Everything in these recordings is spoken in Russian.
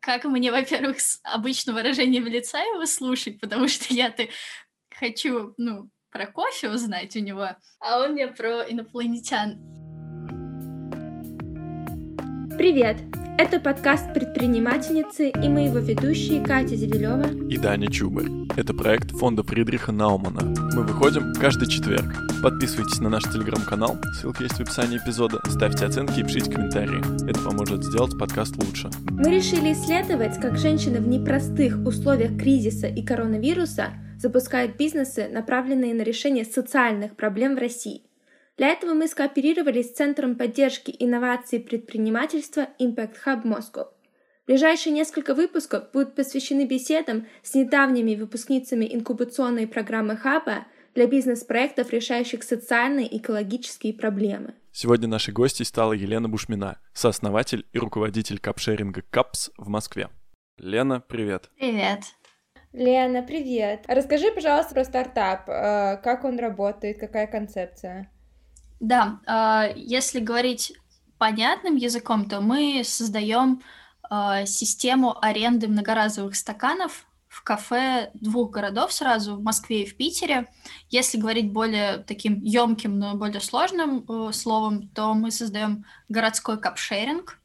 как мне, во-первых, с обычным выражением лица его слушать, потому что я-то хочу, ну, про кофе узнать у него, а он мне про инопланетян. Привет! Это подкаст предпринимательницы и мы его ведущие Катя Зевелева и Даня Чубарь. Это проект фонда Фридриха Наумана. Мы выходим каждый четверг. Подписывайтесь на наш телеграм-канал, ссылка есть в описании эпизода, ставьте оценки и пишите комментарии. Это поможет сделать подкаст лучше. Мы решили исследовать, как женщины в непростых условиях кризиса и коронавируса запускают бизнесы, направленные на решение социальных проблем в России – для этого мы скооперировались с Центром поддержки инноваций и предпринимательства Impact Hub Moscow. Ближайшие несколько выпусков будут посвящены беседам с недавними выпускницами инкубационной программы Хаба для бизнес-проектов, решающих социальные и экологические проблемы. Сегодня нашей гостьей стала Елена Бушмина, сооснователь и руководитель капшеринга КАПС в Москве. Лена, привет. Привет. Лена, привет. Расскажи, пожалуйста, про стартап. Э, как он работает, какая концепция? Да, а, если говорить понятным языком, то мы создаем а, систему аренды многоразовых стаканов в кафе двух городов сразу, в Москве и в Питере. Если говорить более таким емким, но более сложным э, словом, то мы создаем городской капшеринг.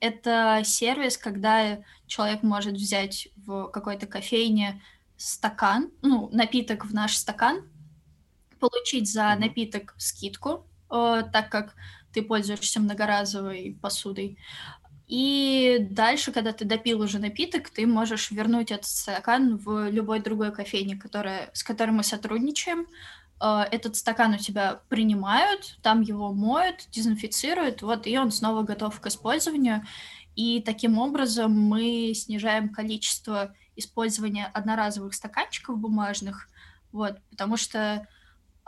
Это сервис, когда человек может взять в какой-то кофейне стакан, ну, напиток в наш стакан, получить за напиток скидку, так как ты пользуешься многоразовой посудой. И дальше, когда ты допил уже напиток, ты можешь вернуть этот стакан в любой другой кофейне, которая, с которой мы сотрудничаем. Э, этот стакан у тебя принимают, там его моют, дезинфицируют, вот, и он снова готов к использованию. И таким образом мы снижаем количество использования одноразовых стаканчиков бумажных, вот, потому что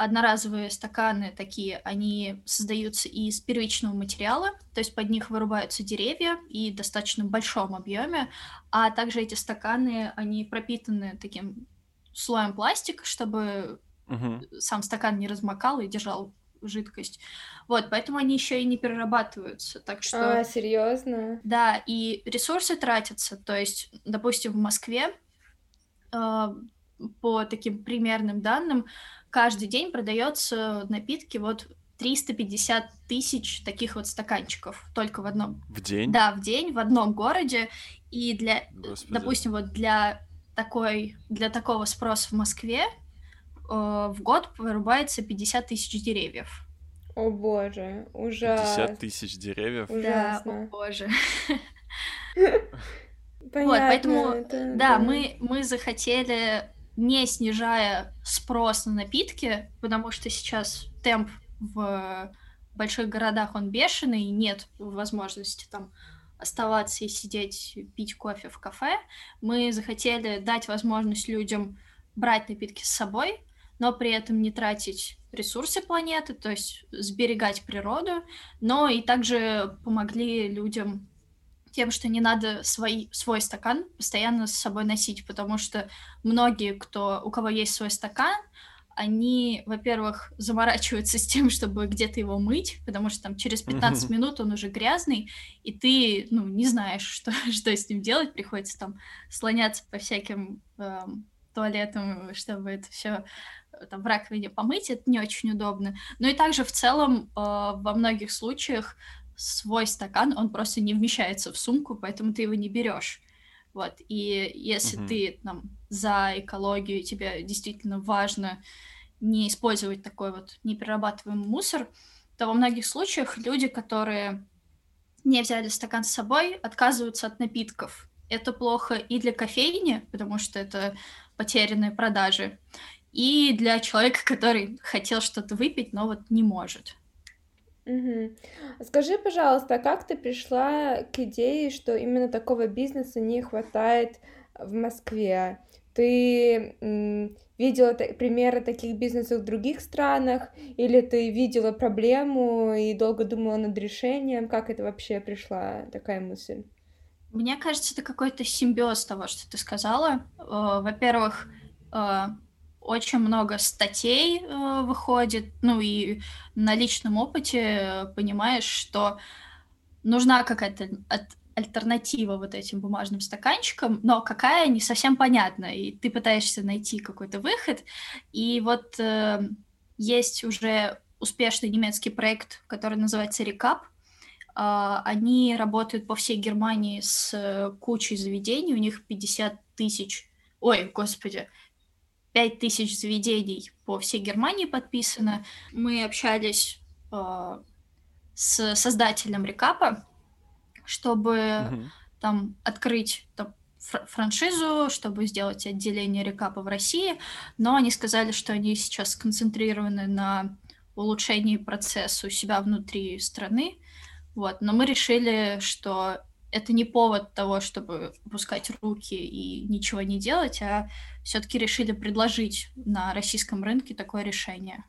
одноразовые стаканы такие, они создаются из первичного материала, то есть под них вырубаются деревья и в достаточно большом объеме, а также эти стаканы, они пропитаны таким слоем пластика, чтобы угу. сам стакан не размокал и держал жидкость. Вот, поэтому они еще и не перерабатываются. Так что. А, серьезно? Да, и ресурсы тратятся. То есть, допустим, в Москве э, по таким примерным данным каждый день продается напитки вот 350 тысяч таких вот стаканчиков только в одном. В день? Да, в день в одном городе. И для, Господи. допустим, вот для такой, для такого спроса в Москве э, в год вырубается 50 тысяч деревьев. О боже, ужасно. 50 тысяч деревьев? Ужасно. Да, о боже. Понятно. Вот, поэтому, это, да, да, мы, мы захотели не снижая спрос на напитки, потому что сейчас темп в больших городах он бешеный, нет возможности там оставаться и сидеть, пить кофе в кафе. Мы захотели дать возможность людям брать напитки с собой, но при этом не тратить ресурсы планеты, то есть сберегать природу, но и также помогли людям тем, что не надо свой, свой стакан постоянно с собой носить, потому что многие, кто, у кого есть свой стакан, они, во-первых, заморачиваются с тем, чтобы где-то его мыть, потому что там через 15 mm-hmm. минут он уже грязный, и ты, ну, не знаешь, что, что с ним делать, приходится там слоняться по всяким эм, туалетам, чтобы это все э, там в раковине помыть, это не очень удобно. Ну и также в целом э, во многих случаях свой стакан, он просто не вмещается в сумку, поэтому ты его не берешь. Вот, и если uh-huh. ты там за экологию, тебе действительно важно не использовать такой вот неперерабатываемый мусор, то во многих случаях люди, которые не взяли стакан с собой, отказываются от напитков. Это плохо и для кофейни, потому что это потерянные продажи, и для человека, который хотел что-то выпить, но вот не может. Угу. Скажи, пожалуйста, как ты пришла к идее, что именно такого бизнеса не хватает в Москве? Ты видела примеры таких бизнесов в других странах, или ты видела проблему и долго думала над решением? Как это вообще пришла такая мысль? Мне кажется, это какой-то симбиоз того, что ты сказала. Э, во-первых, э, очень много статей э, выходит, ну и на личном опыте понимаешь, что нужна какая-то альтернатива вот этим бумажным стаканчикам, но какая, не совсем понятно, и ты пытаешься найти какой-то выход, и вот э, есть уже успешный немецкий проект, который называется Recap, Uh, они работают по всей Германии с кучей заведений, у них 50 тысяч, ой, господи, 5 тысяч заведений по всей Германии подписано. Мы общались uh, с создателем Рекапа, чтобы mm-hmm. там открыть там, франшизу, чтобы сделать отделение рекапа в России, но они сказали, что они сейчас сконцентрированы на улучшении процесса у себя внутри страны, вот, но мы решили, что это не повод того, чтобы опускать руки и ничего не делать, а все-таки решили предложить на российском рынке такое решение.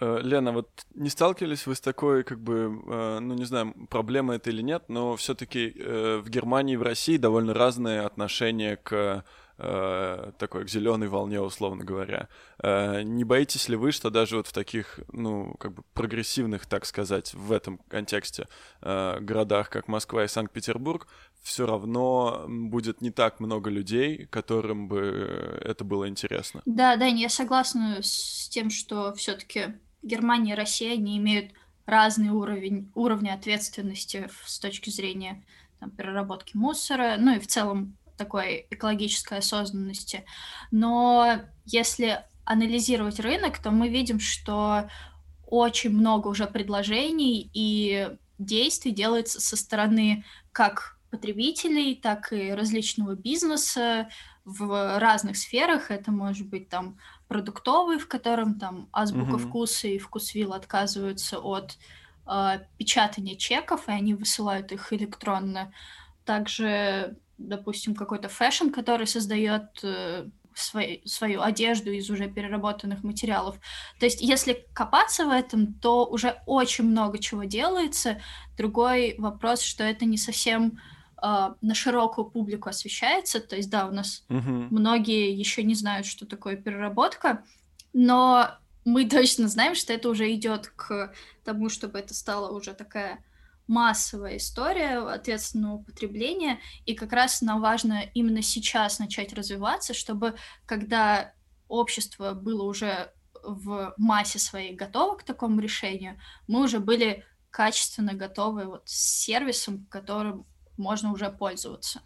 Э, Лена, вот не сталкивались вы с такой, как бы, э, ну не знаю, проблемой это или нет, но все-таки э, в Германии и в России довольно разные отношения к такой к зеленой волне, условно говоря. Не боитесь ли вы, что даже вот в таких, ну, как бы прогрессивных, так сказать, в этом контексте городах, как Москва и Санкт-Петербург, все равно будет не так много людей, которым бы это было интересно? Да, да, я согласна с тем, что все-таки Германия и Россия, они имеют разный уровень, уровни ответственности с точки зрения там, переработки мусора, ну и в целом такой экологической осознанности. Но если анализировать рынок, то мы видим, что очень много уже предложений и действий делается со стороны как потребителей, так и различного бизнеса в разных сферах. Это может быть там продуктовый, в котором там азбука mm-hmm. вкуса и вкусвилл отказываются от э, печатания чеков, и они высылают их электронно. Также, допустим, какой-то fashion, который создает э, свой, свою одежду из уже переработанных материалов. То есть, если копаться в этом, то уже очень много чего делается. Другой вопрос, что это не совсем э, на широкую публику освещается. То есть, да, у нас угу. многие еще не знают, что такое переработка, но мы точно знаем, что это уже идет к тому, чтобы это стало уже такая массовая история ответственного потребления, и как раз нам важно именно сейчас начать развиваться, чтобы когда общество было уже в массе своей готово к такому решению, мы уже были качественно готовы вот с сервисом, которым можно уже пользоваться.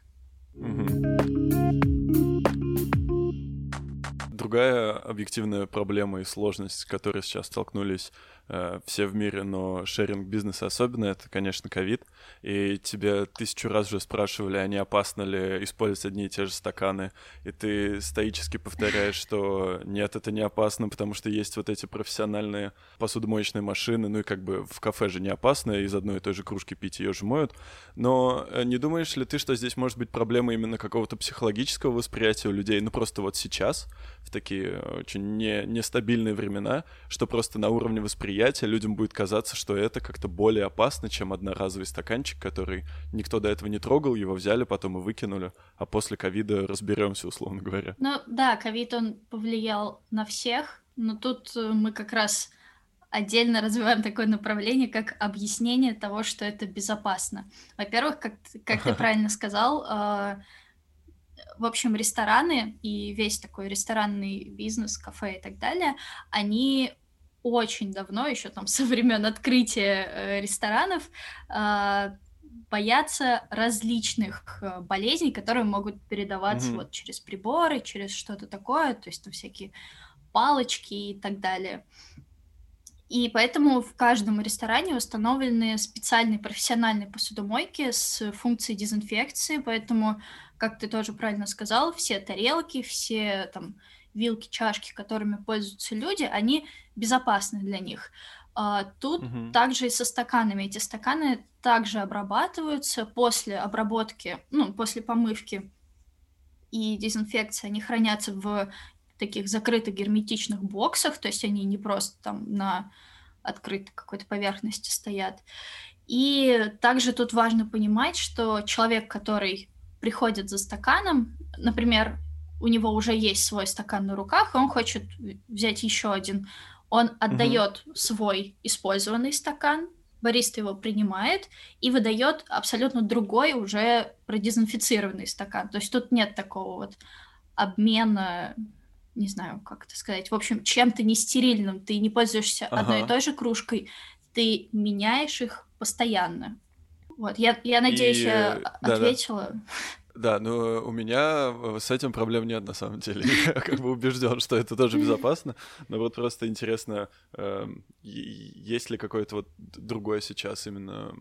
Другая объективная проблема и сложность, с которой сейчас столкнулись Э, все в мире, но шеринг бизнеса особенно, это, конечно, ковид. И тебе тысячу раз уже спрашивали, а не опасно ли использовать одни и те же стаканы. И ты стоически повторяешь, что нет, это не опасно, потому что есть вот эти профессиональные посудомоечные машины, ну и как бы в кафе же не опасно, из одной и той же кружки пить ее же моют. Но э, не думаешь ли ты, что здесь может быть проблема именно какого-то психологического восприятия у людей, ну просто вот сейчас, в такие очень не, нестабильные времена, что просто на уровне восприятия восприятия людям будет казаться, что это как-то более опасно, чем одноразовый стаканчик, который никто до этого не трогал, его взяли, потом и выкинули, а после ковида разберемся, условно говоря. Ну да, ковид, он повлиял на всех, но тут э, мы как раз отдельно развиваем такое направление, как объяснение того, что это безопасно. Во-первых, как, как ты правильно сказал, э, в общем, рестораны и весь такой ресторанный бизнес, кафе и так далее, они очень давно, еще там со времен открытия э, ресторанов, э, боятся различных э, болезней, которые могут передаваться mm-hmm. вот через приборы, через что-то такое, то есть там всякие палочки и так далее. И поэтому в каждом ресторане установлены специальные профессиональные посудомойки с функцией дезинфекции, поэтому, как ты тоже правильно сказал, все тарелки, все там вилки, чашки, которыми пользуются люди, они безопасны для них. А, тут угу. также и со стаканами. Эти стаканы также обрабатываются после обработки, ну, после помывки и дезинфекции. Они хранятся в таких закрытых герметичных боксах, то есть они не просто там на открытой какой-то поверхности стоят. И также тут важно понимать, что человек, который приходит за стаканом, например, у него уже есть свой стакан на руках, и он хочет взять еще один. Он отдает угу. свой использованный стакан бариста его принимает и выдает абсолютно другой, уже продезинфицированный стакан. То есть тут нет такого вот обмена, не знаю, как это сказать, в общем, чем-то нестерильным. Ты не пользуешься ага. одной и той же кружкой, ты меняешь их постоянно. Вот, я, я надеюсь, и... я ответила. Да. Да, ну у меня с этим проблем нет на самом деле. Я как бы убежден, что это тоже безопасно. Но вот просто интересно, э, есть ли какое-то вот другое сейчас именно,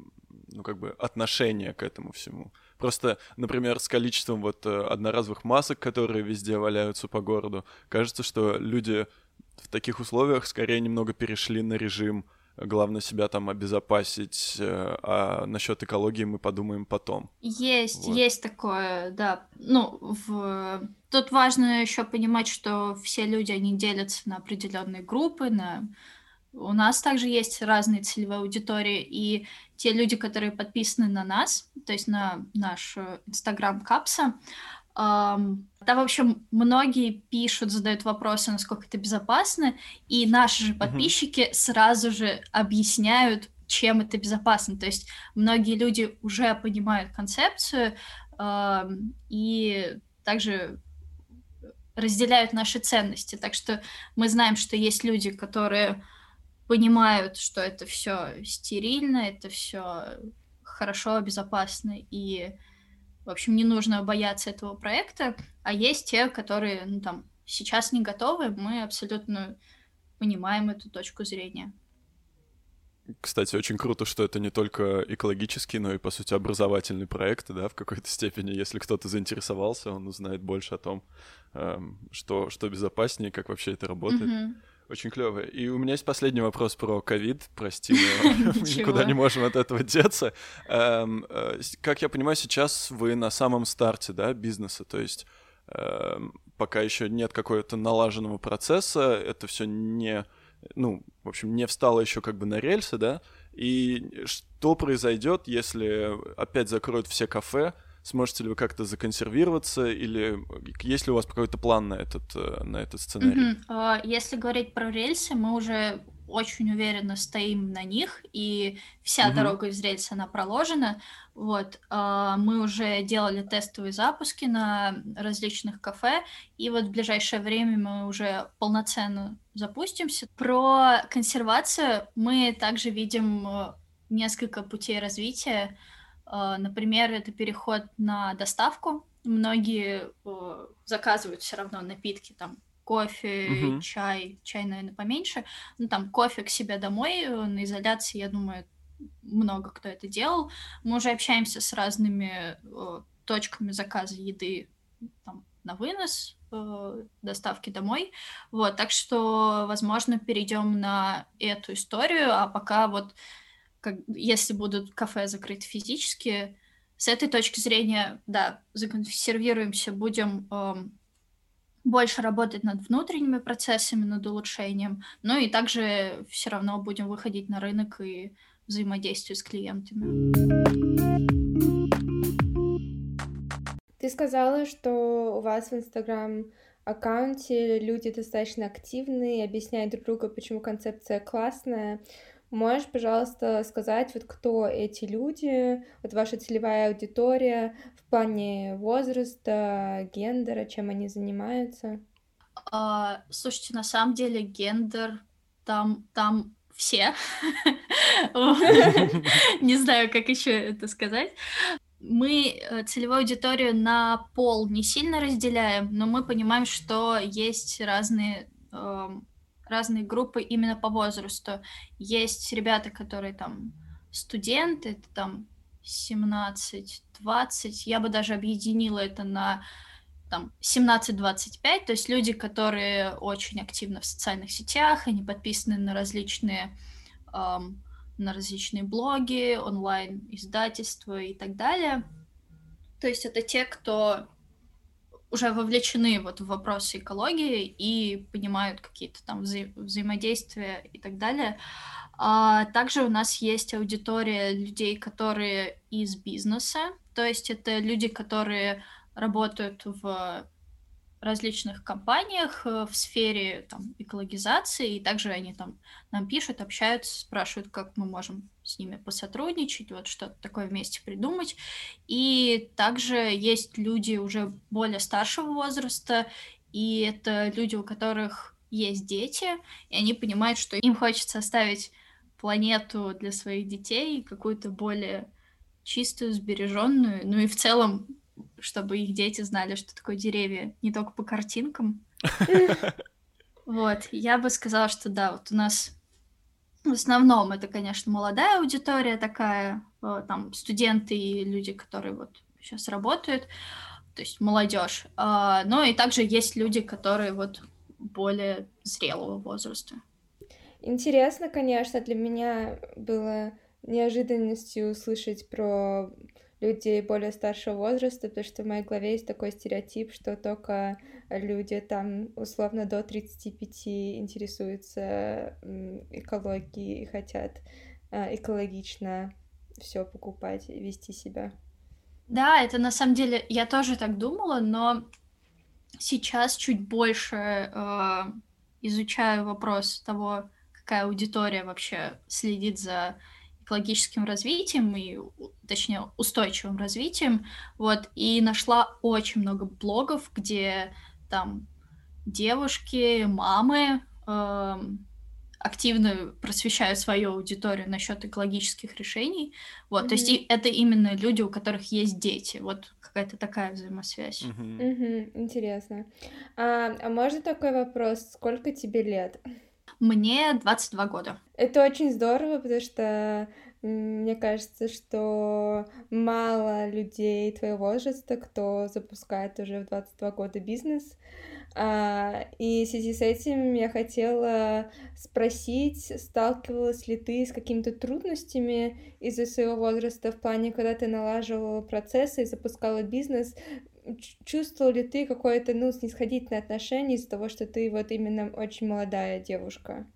ну как бы отношение к этому всему. Просто, например, с количеством вот э, одноразовых масок, которые везде валяются по городу, кажется, что люди в таких условиях скорее немного перешли на режим главное себя там обезопасить, э, а насчет экологии мы подумаем потом. Есть, вот. есть такое, да. Ну, в... тут важно еще понимать, что все люди, они делятся на определенные группы, на у нас также есть разные целевые аудитории, и те люди, которые подписаны на нас, то есть на наш Инстаграм Капса, Um, там, в общем, многие пишут, задают вопросы, насколько это безопасно, и наши же подписчики mm-hmm. сразу же объясняют, чем это безопасно. То есть многие люди уже понимают концепцию um, и также разделяют наши ценности. Так что мы знаем, что есть люди, которые понимают, что это все стерильно, это все хорошо, безопасно и в общем, не нужно бояться этого проекта, а есть те, которые, ну, там, сейчас не готовы, мы абсолютно понимаем эту точку зрения. Кстати, очень круто, что это не только экологический, но и, по сути, образовательный проект, да, в какой-то степени. Если кто-то заинтересовался, он узнает больше о том, эм, что, что безопаснее, как вообще это работает. Mm-hmm. Очень клево. И у меня есть последний вопрос про ковид. Прости, мы никуда не можем от этого деться. Эм, э, как я понимаю, сейчас вы на самом старте, да, бизнеса, то есть эм, пока еще нет какого-то налаженного процесса, это все не, ну, в общем, не встало еще как бы на рельсы, да, и что произойдет, если опять закроют все кафе, Сможете ли вы как-то законсервироваться или есть ли у вас какой-то план на этот, э, на этот сценарий? Mm-hmm. Если говорить про рельсы, мы уже очень уверенно стоим на них, и вся mm-hmm. дорога из рельса, она проложена. Вот, а, мы уже делали тестовые запуски на различных кафе, и вот в ближайшее время мы уже полноценно запустимся. Про консервацию мы также видим э, несколько путей развития. А, например, это переход на доставку. Многие э, заказывают все равно напитки, там кофе, угу. чай, чай, наверное, поменьше. Ну, там кофе к себе домой э, на изоляции, я думаю, много кто это делал. Мы уже общаемся с разными э, точками заказа еды там, на вынос, э, доставки домой. Вот, так что, возможно, перейдем на эту историю, а пока вот как, если будут кафе закрыты физически, с этой точки зрения, да, законсервируемся, будем эм, больше работать над внутренними процессами, над улучшением, ну и также все равно будем выходить на рынок и взаимодействовать с клиентами. Ты сказала, что у вас в Инстаграм аккаунте люди достаточно активные, объясняют друг другу, почему концепция классная. Можешь, пожалуйста, сказать, вот кто эти люди, вот ваша целевая аудитория в плане возраста, гендера, чем они занимаются? А, слушайте, на самом деле гендер там, там все. Не знаю, как еще это сказать. Мы э, целевую аудиторию на пол не сильно разделяем, но мы понимаем, что есть разные эм, разные группы именно по возрасту. Есть ребята, которые там студенты, это там 17-20, я бы даже объединила это на там 17-25, то есть люди, которые очень активны в социальных сетях, они подписаны на различные эм, на различные блоги, онлайн издательства и так далее. То есть это те, кто уже вовлечены вот в вопросы экологии и понимают какие-то там вза- взаимодействия и так далее. А также у нас есть аудитория людей, которые из бизнеса, то есть это люди, которые работают в различных компаниях э, в сфере там, экологизации, и также они там нам пишут, общаются, спрашивают, как мы можем с ними посотрудничать, вот что-то такое вместе придумать. И также есть люди уже более старшего возраста, и это люди, у которых есть дети, и они понимают, что им хочется оставить планету для своих детей, какую-то более чистую, сбереженную, ну и в целом, чтобы их дети знали, что такое деревья, не только по картинкам. Вот, я бы сказала, что да, вот у нас в основном это, конечно, молодая аудитория такая, э, там студенты и люди, которые вот сейчас работают, то есть молодежь. А, но и также есть люди, которые вот более зрелого возраста. Интересно, конечно, для меня было неожиданностью услышать про людей более старшего возраста, потому что в моей голове есть такой стереотип, что только люди там условно до 35 интересуются экологией и хотят а, экологично все покупать и вести себя. Да, это на самом деле я тоже так думала, но сейчас чуть больше э, изучаю вопрос того, какая аудитория вообще следит за экологическим развитием и, точнее, устойчивым развитием, вот, и нашла очень много блогов, где там девушки, мамы э, активно просвещают свою аудиторию насчет экологических решений, вот, mm-hmm. то есть это именно люди, у которых есть дети, вот какая-то такая взаимосвязь. Mm-hmm. Mm-hmm. Интересно. А, а можно такой вопрос? Сколько тебе лет? Мне 22 года. Это очень здорово, потому что мне кажется, что мало людей твоего возраста, кто запускает уже в 22 года бизнес. А, и в связи с этим я хотела спросить, сталкивалась ли ты с какими-то трудностями из-за своего возраста в плане, когда ты налаживала процессы и запускала бизнес, чувствовал ли ты какое-то, ну, снисходительное отношение из-за того, что ты вот именно очень молодая девушка?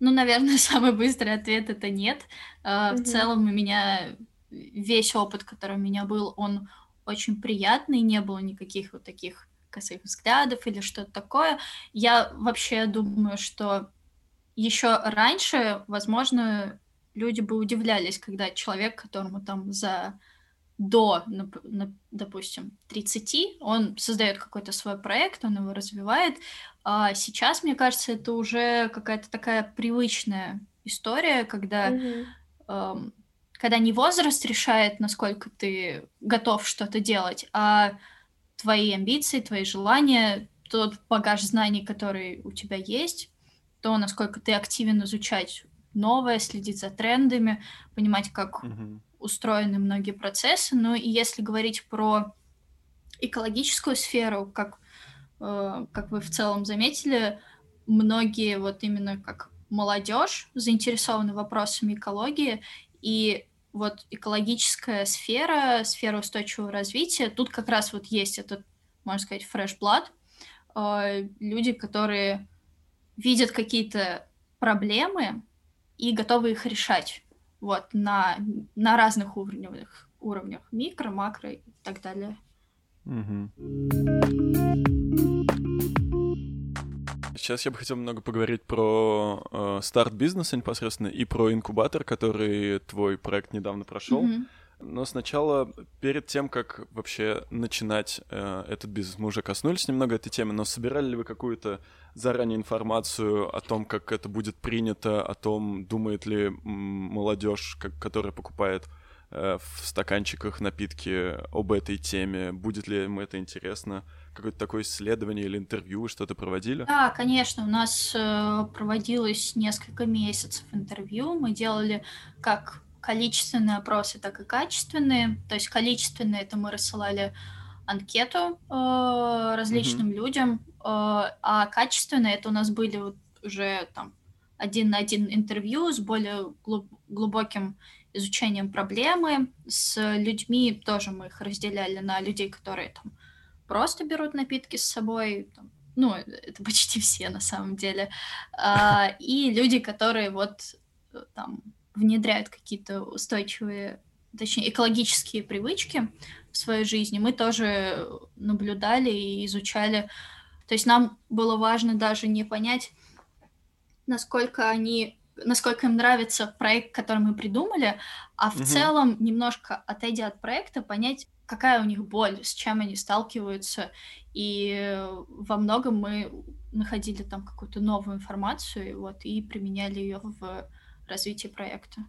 Ну, наверное, самый быстрый ответ это нет. Mm-hmm. В целом у меня весь опыт, который у меня был, он очень приятный, не было никаких вот таких косых взглядов или что-то такое. Я вообще думаю, что еще раньше, возможно, люди бы удивлялись, когда человек, которому там за до, допустим, 30, он создает какой-то свой проект, он его развивает. А сейчас, мне кажется, это уже какая-то такая привычная история, когда, mm-hmm. эм, когда не возраст решает, насколько ты готов что-то делать, а твои амбиции, твои желания, тот багаж знаний, который у тебя есть, то, насколько ты активен изучать новое, следить за трендами, понимать, как mm-hmm устроены многие процессы. Ну и если говорить про экологическую сферу, как, э, как вы в целом заметили, многие вот именно как молодежь заинтересованы вопросами экологии, и вот экологическая сфера, сфера устойчивого развития, тут как раз вот есть этот, можно сказать, blood, э, люди, которые видят какие-то проблемы и готовы их решать вот, на, на разных уровнях, уровнях, микро, макро и так далее. Угу. Сейчас я бы хотел много поговорить про э, старт бизнеса непосредственно и про инкубатор, который твой проект недавно прошел. Mm-hmm. Но сначала, перед тем, как вообще начинать э, этот бизнес, мы уже коснулись немного этой темы, но собирали ли вы какую-то заранее информацию о том, как это будет принято, о том, думает ли молодежь, как, которая покупает э, в стаканчиках напитки об этой теме, будет ли им это интересно? Какое-то такое исследование или интервью что-то проводили? Да, конечно, у нас э, проводилось несколько месяцев интервью. Мы делали как количественные опросы, так и качественные. То есть количественные это мы рассылали анкету э, различным mm-hmm. людям, э, а качественные это у нас были вот уже там один на один интервью с более глуб- глубоким изучением проблемы. С людьми тоже мы их разделяли на людей, которые там просто берут напитки с собой, там, ну, это почти все на самом деле, а, и люди, которые вот э, там внедряют какие-то устойчивые, точнее, экологические привычки в своей жизни, мы тоже наблюдали и изучали. То есть нам было важно даже не понять, насколько они насколько им нравится проект, который мы придумали, а в угу. целом немножко отойдя от проекта, понять, какая у них боль, с чем они сталкиваются, и во многом мы находили там какую-то новую информацию, вот, и применяли ее в развитии проекта.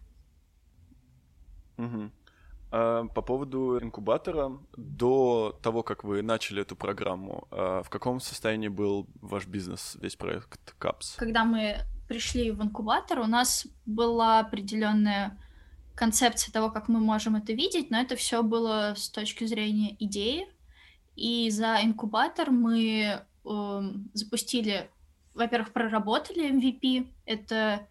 Угу. А, по поводу инкубатора, до того, как вы начали эту программу, а, в каком состоянии был ваш бизнес, весь проект CAPS? Когда мы пришли в инкубатор, у нас была определенная концепция того, как мы можем это видеть, но это все было с точки зрения идеи. И за инкубатор мы э, запустили, во-первых, проработали MVP. Это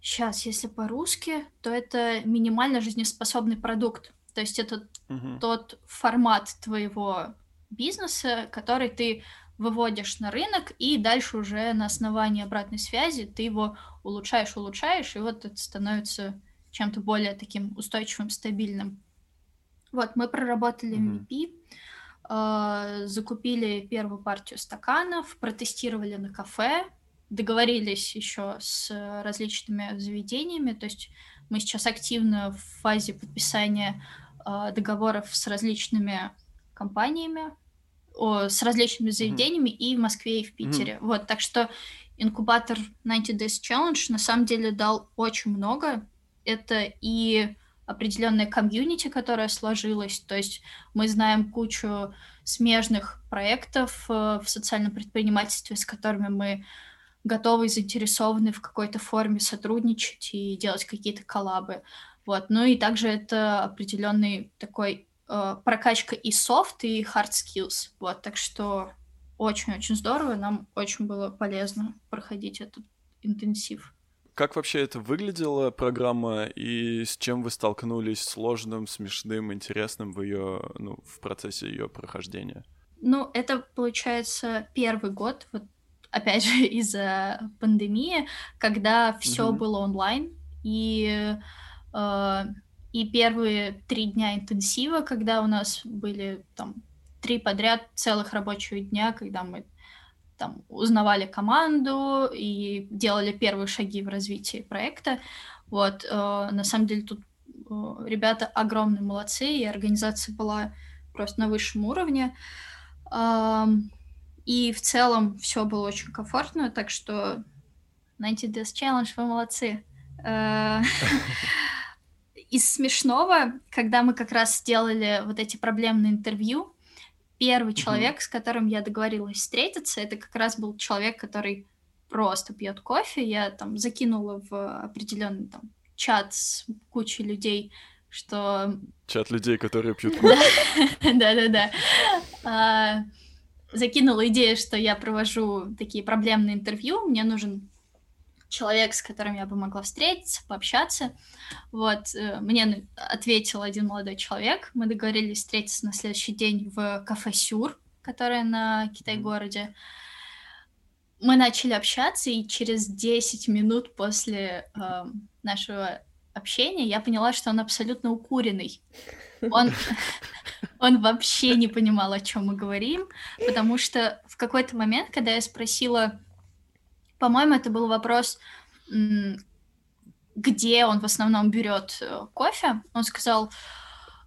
сейчас, если по-русски, то это минимально жизнеспособный продукт. То есть это угу. тот формат твоего бизнеса, который ты выводишь на рынок, и дальше уже на основании обратной связи ты его улучшаешь, улучшаешь, и вот это становится чем-то более таким устойчивым, стабильным. Вот, мы проработали MVP, mm-hmm. э, закупили первую партию стаканов, протестировали на кафе, договорились еще с различными заведениями, то есть мы сейчас активно в фазе подписания э, договоров с различными компаниями, о, с различными заведениями mm-hmm. и в Москве, и в Питере. Mm-hmm. Вот, так что инкубатор 90 Days Challenge на самом деле дал очень много. Это и определенная комьюнити, которая сложилась, то есть мы знаем кучу смежных проектов э, в социальном предпринимательстве, с которыми мы готовы и заинтересованы в какой-то форме сотрудничать и делать какие-то коллабы. Вот. Ну и также это определенный такой э, прокачка и soft, и hard skills. Вот, так что очень-очень здорово, нам очень было полезно проходить этот интенсив. Как вообще это выглядела программа и с чем вы столкнулись сложным, смешным, интересным в ее, ну, в процессе ее прохождения? Ну, это получается первый год, вот опять же из-за пандемии, когда все mm-hmm. было онлайн и э, и первые три дня интенсива, когда у нас были там три подряд целых рабочего дня, когда мы там узнавали команду и делали первые шаги в развитии проекта. Вот, э, на самом деле тут э, ребята огромные молодцы, и организация была просто на высшем уровне. Э, и в целом все было очень комфортно, так что 90 Days Challenge, вы молодцы. Э, из смешного, когда мы как раз сделали вот эти проблемные интервью, первый человек, с которым я договорилась встретиться, это как раз был человек, который просто пьет кофе. Я там закинула в определенный там чат с кучей людей, что... Чат людей, которые пьют кофе. Да-да-да. Закинула идею, что я провожу такие проблемные интервью, мне нужен человек, с которым я бы могла встретиться, пообщаться. Вот, э, мне ответил один молодой человек. Мы договорились встретиться на следующий день в кафе Сюр, которое на Китай-городе. Мы начали общаться, и через 10 минут после э, нашего общения я поняла, что он абсолютно укуренный. Он, он вообще не понимал, о чем мы говорим, потому что в какой-то момент, когда я спросила, по-моему, это был вопрос, где он в основном берет э, кофе. Он сказал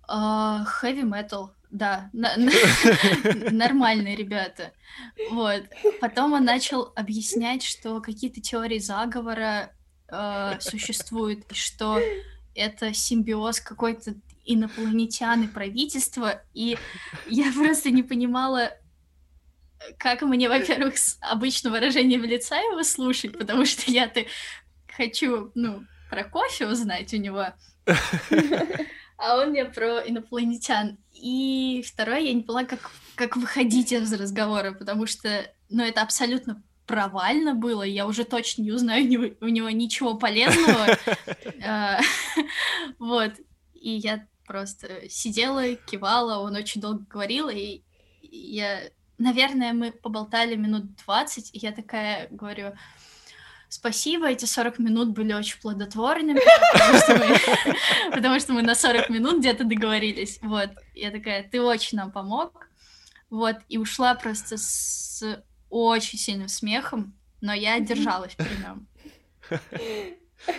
«А, heavy metal. Да, нормальные ребята. Вот. Потом он начал объяснять, что какие-то теории заговора э, существуют, и что это симбиоз какой-то инопланетян и правительства, и я просто не понимала, как мне, во-первых, с обычным выражением лица его слушать, потому что я-то хочу, ну, про кофе узнать у него, а он мне про инопланетян. И второе, я не поняла, как, как выходить из разговора, потому что, ну, это абсолютно провально было, я уже точно не узнаю у него ничего полезного. А, вот. И я просто сидела, кивала, он очень долго говорил, и я наверное, мы поболтали минут 20, и я такая говорю, спасибо, эти 40 минут были очень плодотворными, потому что мы, потому что мы на 40 минут где-то договорились, вот. Я такая, ты очень нам помог, вот, и ушла просто с очень сильным смехом, но я держалась при нем.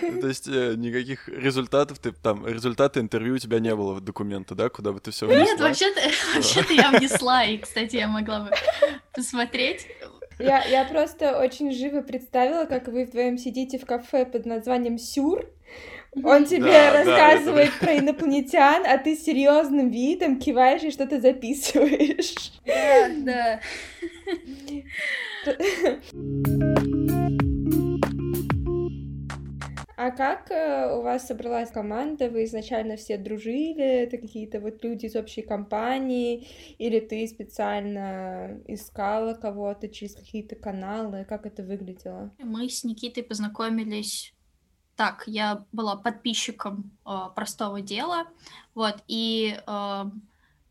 Ну, то есть э, никаких результатов, ты там, результаты интервью у тебя не было в документы, да, куда бы ты все внесла? Нет, вообще-то, вообще-то я внесла, и, кстати, я могла бы посмотреть. Я, я просто очень живо представила, как вы вдвоем сидите в кафе под названием Сюр. Он тебе да, рассказывает да, про инопланетян, а ты серьезным видом киваешь и что-то записываешь. Да, да. А как э, у вас собралась команда? Вы изначально все дружили? Это какие-то вот люди из общей компании? Или ты специально искала кого-то через какие-то каналы? Как это выглядело? Мы с Никитой познакомились так, я была подписчиком э, простого дела, вот, и э,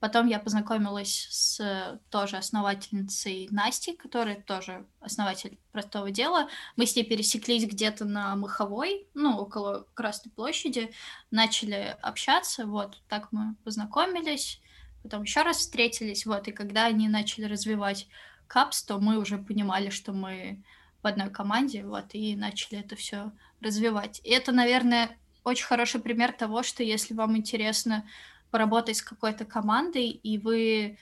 Потом я познакомилась с тоже основательницей Настей, которая тоже основатель простого дела. Мы с ней пересеклись где-то на Маховой, ну, около Красной площади, начали общаться, вот, так мы познакомились, потом еще раз встретились, вот, и когда они начали развивать капс, то мы уже понимали, что мы в одной команде, вот, и начали это все развивать. И это, наверное, очень хороший пример того, что если вам интересно поработать с какой-то командой, и вы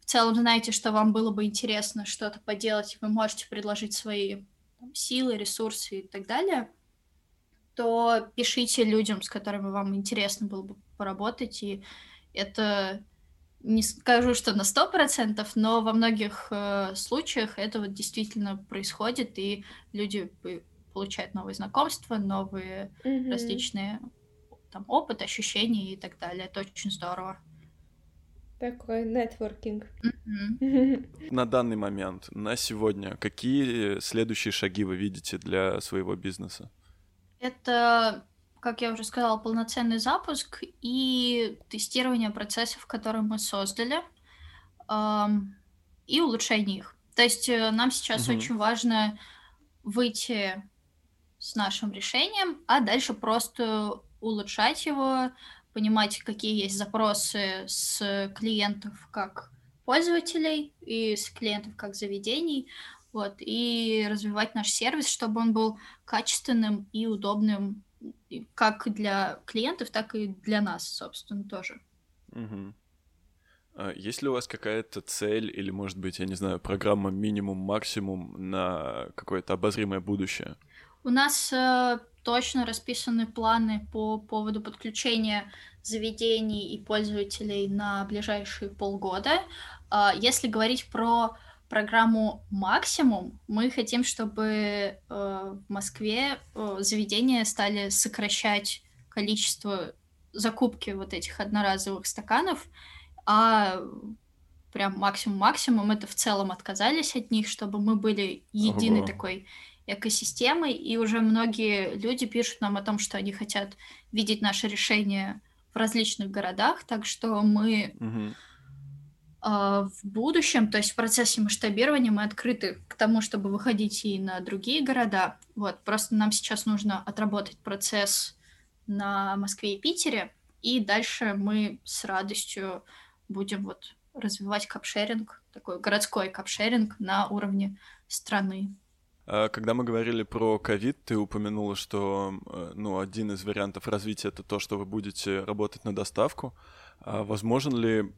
в целом знаете, что вам было бы интересно что-то поделать, вы можете предложить свои там, силы, ресурсы и так далее, то пишите людям, с которыми вам интересно было бы поработать, и это не скажу, что на сто процентов, но во многих э, случаях это вот действительно происходит, и люди получают новые знакомства, новые mm-hmm. различные там опыт, ощущения и так далее. Это очень здорово. Такой нетворкинг. На данный момент, на сегодня, какие следующие шаги вы видите для своего бизнеса? Это, как я уже сказала, полноценный запуск и тестирование процессов, которые мы создали, и улучшение их. То есть э, нам сейчас угу. очень важно выйти с нашим решением, а дальше просто улучшать его, понимать, какие есть запросы с клиентов как пользователей и с клиентов как заведений, вот, и развивать наш сервис, чтобы он был качественным и удобным как для клиентов, так и для нас, собственно, тоже. Угу. есть ли у вас какая-то цель или, может быть, я не знаю, программа минимум-максимум на какое-то обозримое будущее? У нас э, точно расписаны планы по поводу подключения заведений и пользователей на ближайшие полгода. Э, если говорить про программу максимум, мы хотим, чтобы э, в Москве э, заведения стали сокращать количество закупки вот этих одноразовых стаканов, а прям максимум-максимум это в целом отказались от них, чтобы мы были единой Ого. такой экосистемой, и уже многие люди пишут нам о том, что они хотят видеть наше решение в различных городах, так что мы угу. э, в будущем, то есть в процессе масштабирования мы открыты к тому, чтобы выходить и на другие города. Вот, просто нам сейчас нужно отработать процесс на Москве и Питере, и дальше мы с радостью будем вот развивать капшеринг, такой городской капшеринг на уровне страны. А, когда мы говорили про ковид, ты упомянула, что э, ну, один из вариантов развития это то, что вы будете работать на доставку. А возможен ли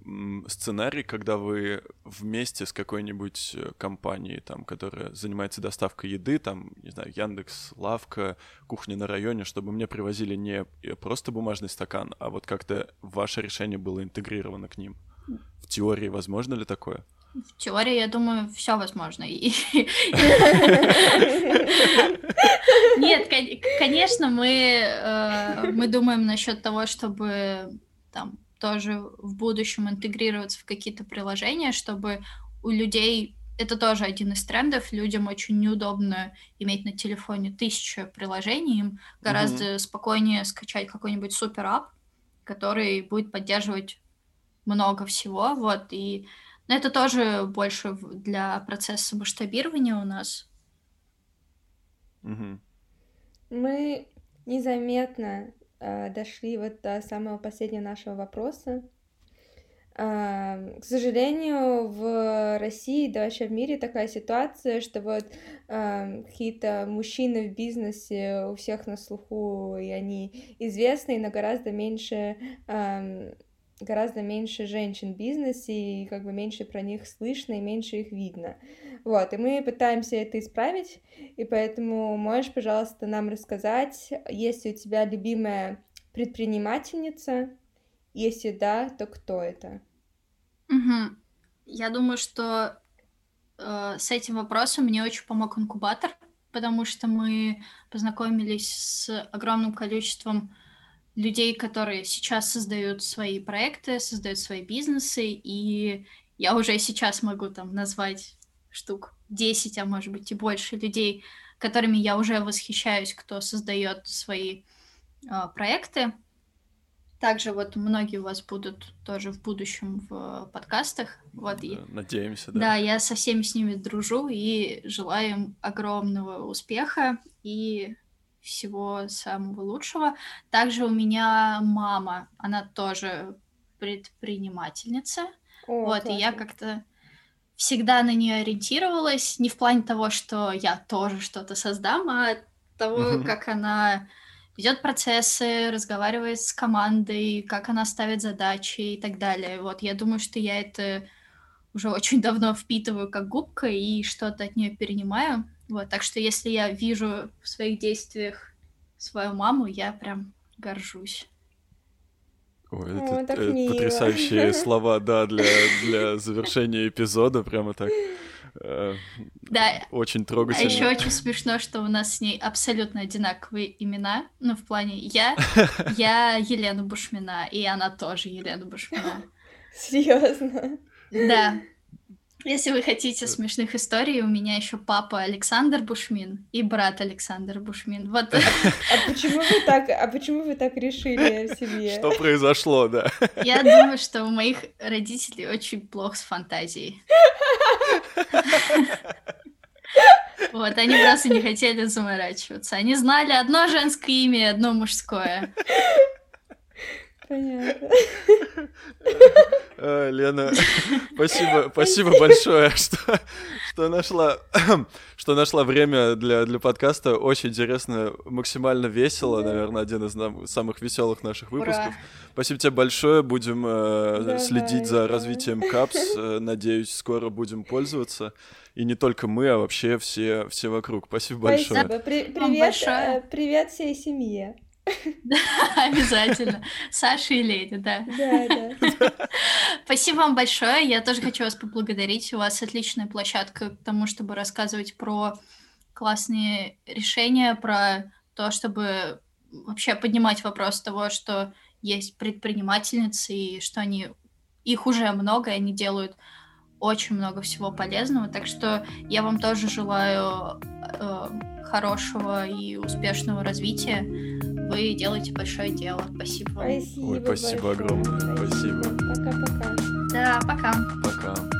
сценарий, когда вы вместе с какой-нибудь э, компанией, там, которая занимается доставкой еды, там, не знаю, Яндекс, Лавка, кухня на районе, чтобы мне привозили не просто бумажный стакан, а вот как-то ваше решение было интегрировано к ним? В теории возможно ли такое? В теории, я думаю, все возможно. Нет, конечно, мы, э, мы думаем насчет того, чтобы там тоже в будущем интегрироваться в какие-то приложения, чтобы у людей это тоже один из трендов. Людям очень неудобно иметь на телефоне тысячу приложений. Им гораздо mm-hmm. спокойнее скачать какой-нибудь супер ап, который будет поддерживать много всего. Вот. И но это тоже больше для процесса масштабирования у нас. Угу. Мы незаметно э, дошли вот до самого последнего нашего вопроса. К сожалению, в России, да вообще в мире такая ситуация, что вот какие-то мужчины в бизнесе у всех на слуху, и они известны, но гораздо меньше гораздо меньше женщин в бизнесе, и как бы меньше про них слышно, и меньше их видно. Вот, и мы пытаемся это исправить, и поэтому можешь, пожалуйста, нам рассказать, если у тебя любимая предпринимательница, если да, то кто это? Угу. Я думаю, что э, с этим вопросом мне очень помог инкубатор, потому что мы познакомились с огромным количеством людей, которые сейчас создают свои проекты, создают свои бизнесы, и я уже сейчас могу там назвать штук 10, а может быть и больше людей, которыми я уже восхищаюсь, кто создает свои э, проекты. Также вот многие у вас будут тоже в будущем в подкастах. Вот, и, надеемся, да. Да, я со всеми с ними дружу и желаю им огромного успеха и всего самого лучшего. Также у меня мама, она тоже предпринимательница. О, вот, классно. и я как-то всегда на нее ориентировалась, не в плане того, что я тоже что-то создам, а того, как она ведет процессы, разговаривает с командой, как она ставит задачи и так далее. Вот я думаю, что я это уже очень давно впитываю как губка и что-то от нее перенимаю. Вот, так что если я вижу в своих действиях свою маму, я прям горжусь. Ой, это, О, это потрясающие слова, да, для, для завершения эпизода, прямо так. Э, да. Очень трогательно. А еще очень смешно, что у нас с ней абсолютно одинаковые имена. Ну, в плане я, я Елена Бушмина, и она тоже Елена Бушмина. Серьезно? Да. Если вы хотите смешных историй, у меня еще папа Александр Бушмин и брат Александр Бушмин. Вот. А почему вы так, а почему вы так решили в себе? Что произошло, да? Я думаю, что у моих родителей очень плохо с фантазией. Вот, они просто не хотели заморачиваться. Они знали одно женское имя и одно мужское. Понятно. А, Лена, спасибо, спасибо большое, что, что нашла, что нашла время для, для подкаста. Очень интересно, максимально весело, наверное, один из нам, самых веселых наших выпусков. Ура. Спасибо тебе большое. Будем э, давай, следить за давай. развитием КАПС. Э, надеюсь, скоро будем пользоваться. И не только мы, а вообще все, все вокруг. Спасибо, Спасибо. большое. При, привет, э, привет всей семье. Обязательно. Саша и Леди, да. Да, да. Спасибо вам большое. Я тоже хочу вас поблагодарить. У вас отличная площадка к тому, чтобы рассказывать про классные решения, про то, чтобы вообще поднимать вопрос того, что есть предпринимательницы и что они их уже много, и они делают очень много всего полезного. Так что я вам тоже желаю э, хорошего и успешного развития. Вы делаете большое дело. Спасибо вам. Спасибо, Ой, спасибо большое. огромное. Спасибо. Пока-пока. Да, пока. Пока.